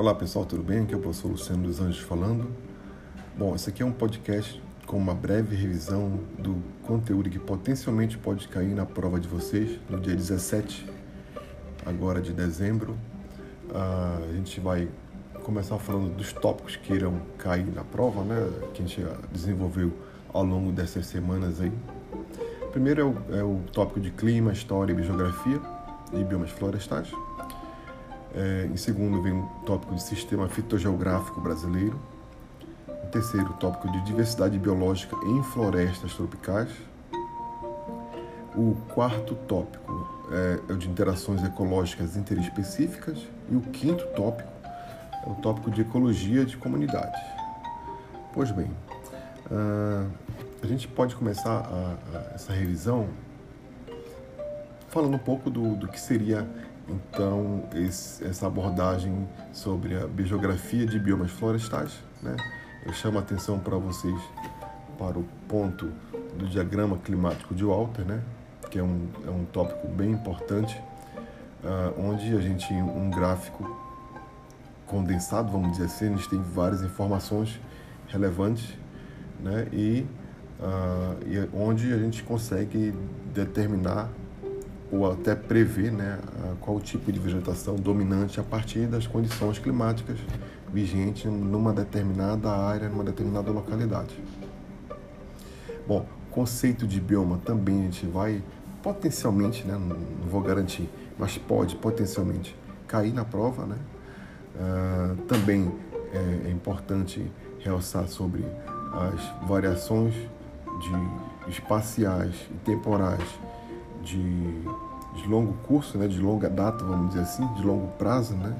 Olá pessoal, tudo bem? Aqui é o professor Luciano dos Anjos falando. Bom, esse aqui é um podcast com uma breve revisão do conteúdo que potencialmente pode cair na prova de vocês no dia 17, agora de dezembro. Uh, a gente vai começar falando dos tópicos que irão cair na prova, né? Que a gente desenvolveu ao longo dessas semanas aí. Primeiro é o, é o tópico de clima, história e geografia e biomas florestais. É, em segundo vem o tópico de sistema fitogeográfico brasileiro. Em terceiro, o tópico de diversidade biológica em florestas tropicais. O quarto tópico é, é o de interações ecológicas interespecíficas. E o quinto tópico é o tópico de ecologia de comunidades. Pois bem, uh, a gente pode começar a, a, essa revisão falando um pouco do, do que seria então esse, essa abordagem sobre a biogeografia de biomas florestais. Né? Eu chamo a atenção para vocês para o ponto do diagrama climático de Walter, né? que é um, é um tópico bem importante, uh, onde a gente tem um gráfico condensado, vamos dizer assim, a gente tem várias informações relevantes né? e, uh, e onde a gente consegue determinar ou até prever né, qual tipo de vegetação dominante a partir das condições climáticas vigentes numa determinada área, numa determinada localidade. Bom, conceito de bioma também a gente vai potencialmente, né, não vou garantir, mas pode potencialmente cair na prova. Né? Uh, também é, é importante realçar sobre as variações de espaciais e temporais de, de longo curso, né, de longa data, vamos dizer assim, de longo prazo, né,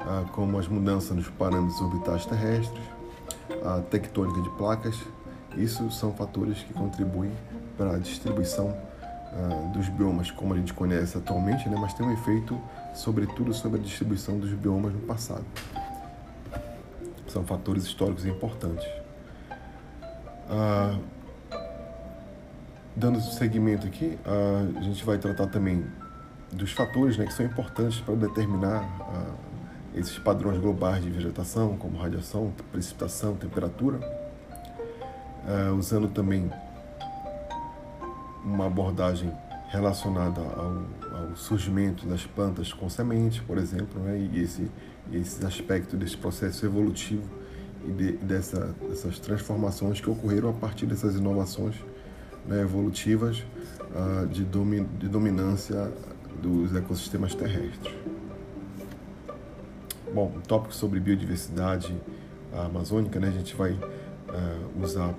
ah, como as mudanças nos parâmetros orbitais terrestres, a tectônica de placas. Isso são fatores que contribuem para a distribuição ah, dos biomas como a gente conhece atualmente, né, mas tem um efeito, sobretudo, sobre a distribuição dos biomas no passado. São fatores históricos importantes. Ah, Dando seguimento aqui, a gente vai tratar também dos fatores né, que são importantes para determinar uh, esses padrões globais de vegetação, como radiação, precipitação, temperatura, uh, usando também uma abordagem relacionada ao, ao, surgimento das plantas com semente, por exemplo, né, e esse, esses aspectos desse processo evolutivo e de, dessa, dessas transformações que ocorreram a partir dessas inovações né, evolutivas uh, de, domi de dominância dos ecossistemas terrestres. Bom, tópico sobre biodiversidade amazônica, né, a gente vai uh, usar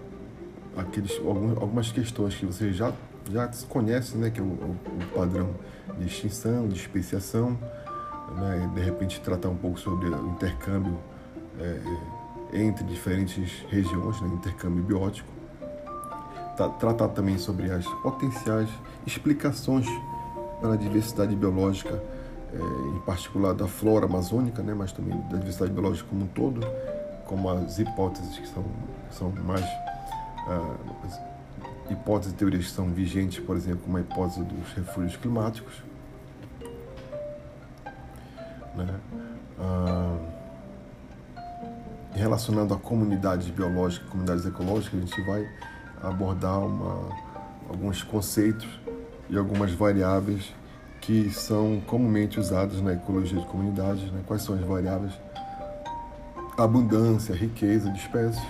aqueles, algumas questões que vocês já, já conhecem, né, que é o, o, padrão de extinção, de especiação, né, de repente tratar um pouco sobre o intercâmbio é, entre diferentes regiões, né, intercâmbio biótico, tratar também sobre as potenciais explicações para a diversidade biológica, é, em particular da flora amazônica, né, mas também da diversidade biológica como um todo, como as hipóteses que são, são mais ah, hipóteses e teorias que são vigentes, por exemplo, como a hipótese dos refúgios climáticos. Né? Ah, relacionado a comunidades biológicas, comunidades ecológicas, a gente vai abordar uma, alguns conceitos e algumas variáveis que são comumente usadas na ecologia de comunidades. Né? Quais são as variáveis? Abundância, riqueza de espécies,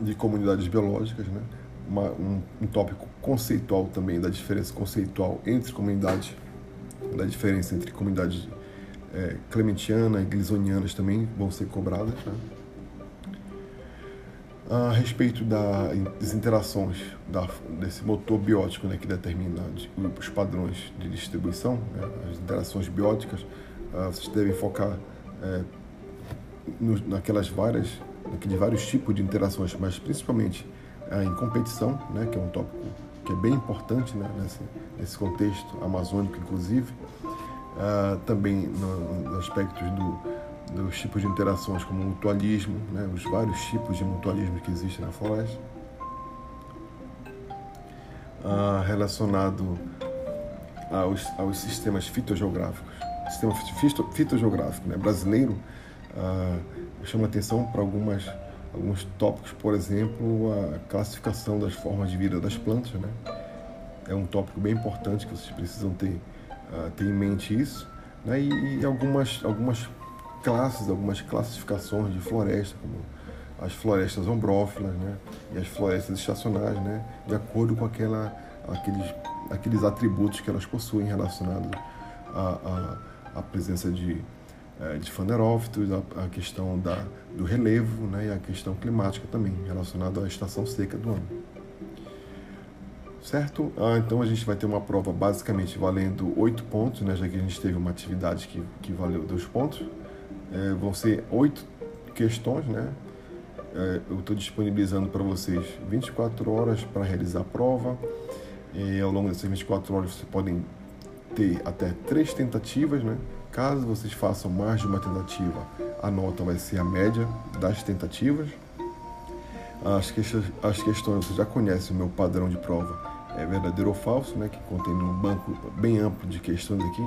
de comunidades biológicas, né? Uma, um, um tópico conceitual também, da diferença conceitual entre comunidades, da diferença entre comunidades é, e glisonianas também vão ser cobradas. Né? A respeito da, das interações da, desse motor biótico né, que determina os padrões de distribuição, né, as interações bióticas, uh, vocês devem focar é, no, naquelas várias, naqueles vários tipos de interações, mas principalmente uh, em competição, né, que é um tópico que é bem importante né, nesse, nesse contexto amazônico, inclusive, uh, também nos no aspectos do dos tipos de interações, como o mutualismo, né, os vários tipos de mutualismo que existem na floresta, ah, relacionado aos, aos sistemas fitogeográficos, sistema fitogeográfico né, brasileiro, ah, chama atenção para algumas alguns tópicos, por exemplo, a classificação das formas de vida das plantas, né? É um tópico bem importante que vocês precisam ter, uh, ter em mente isso, né? E, e, algumas algumas classes, algumas classificações de floresta, como as florestas ombrófilas, né? E as florestas estacionais, né? De acordo com aquela aqueles aqueles atributos que elas possuem relacionados à, à, à presença de é, de fanerófitos, a, questão da, do relevo né, e a questão climática também, relacionada à estação seca do ano. Certo? Ah, então a gente vai ter uma prova basicamente valendo oito pontos, né, já que a gente teve uma atividade que, que valeu dois pontos. É, vão ser oito questões, né? É, eu estou disponibilizando para vocês 24 horas para realizar a prova. E ao longo dessas 24 horas vocês podem ter até três tentativas, né? Caso vocês façam mais de uma tentativa, a nota vai ser a média das tentativas. As, que, as questões, você já conhece o meu padrão de prova, é verdadeiro ou falso, né, que contém um banco bem amplo de questões aqui.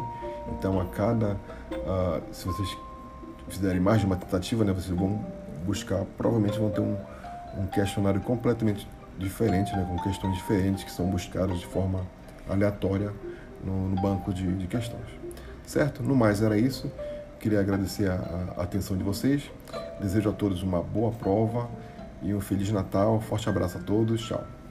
Então, a cada, uh, se vocês fizerem mais de uma tentativa, né, vocês vão buscar, provavelmente vão ter um, um questionário completamente diferente, né, com questões diferentes que são buscadas de forma aleatória no, no banco de, de questões. Certo? No mais era isso. Queria agradecer a, a atenção de vocês. Desejo a todos uma boa prova e um Feliz Natal. Forte abraço a todos. Tchau.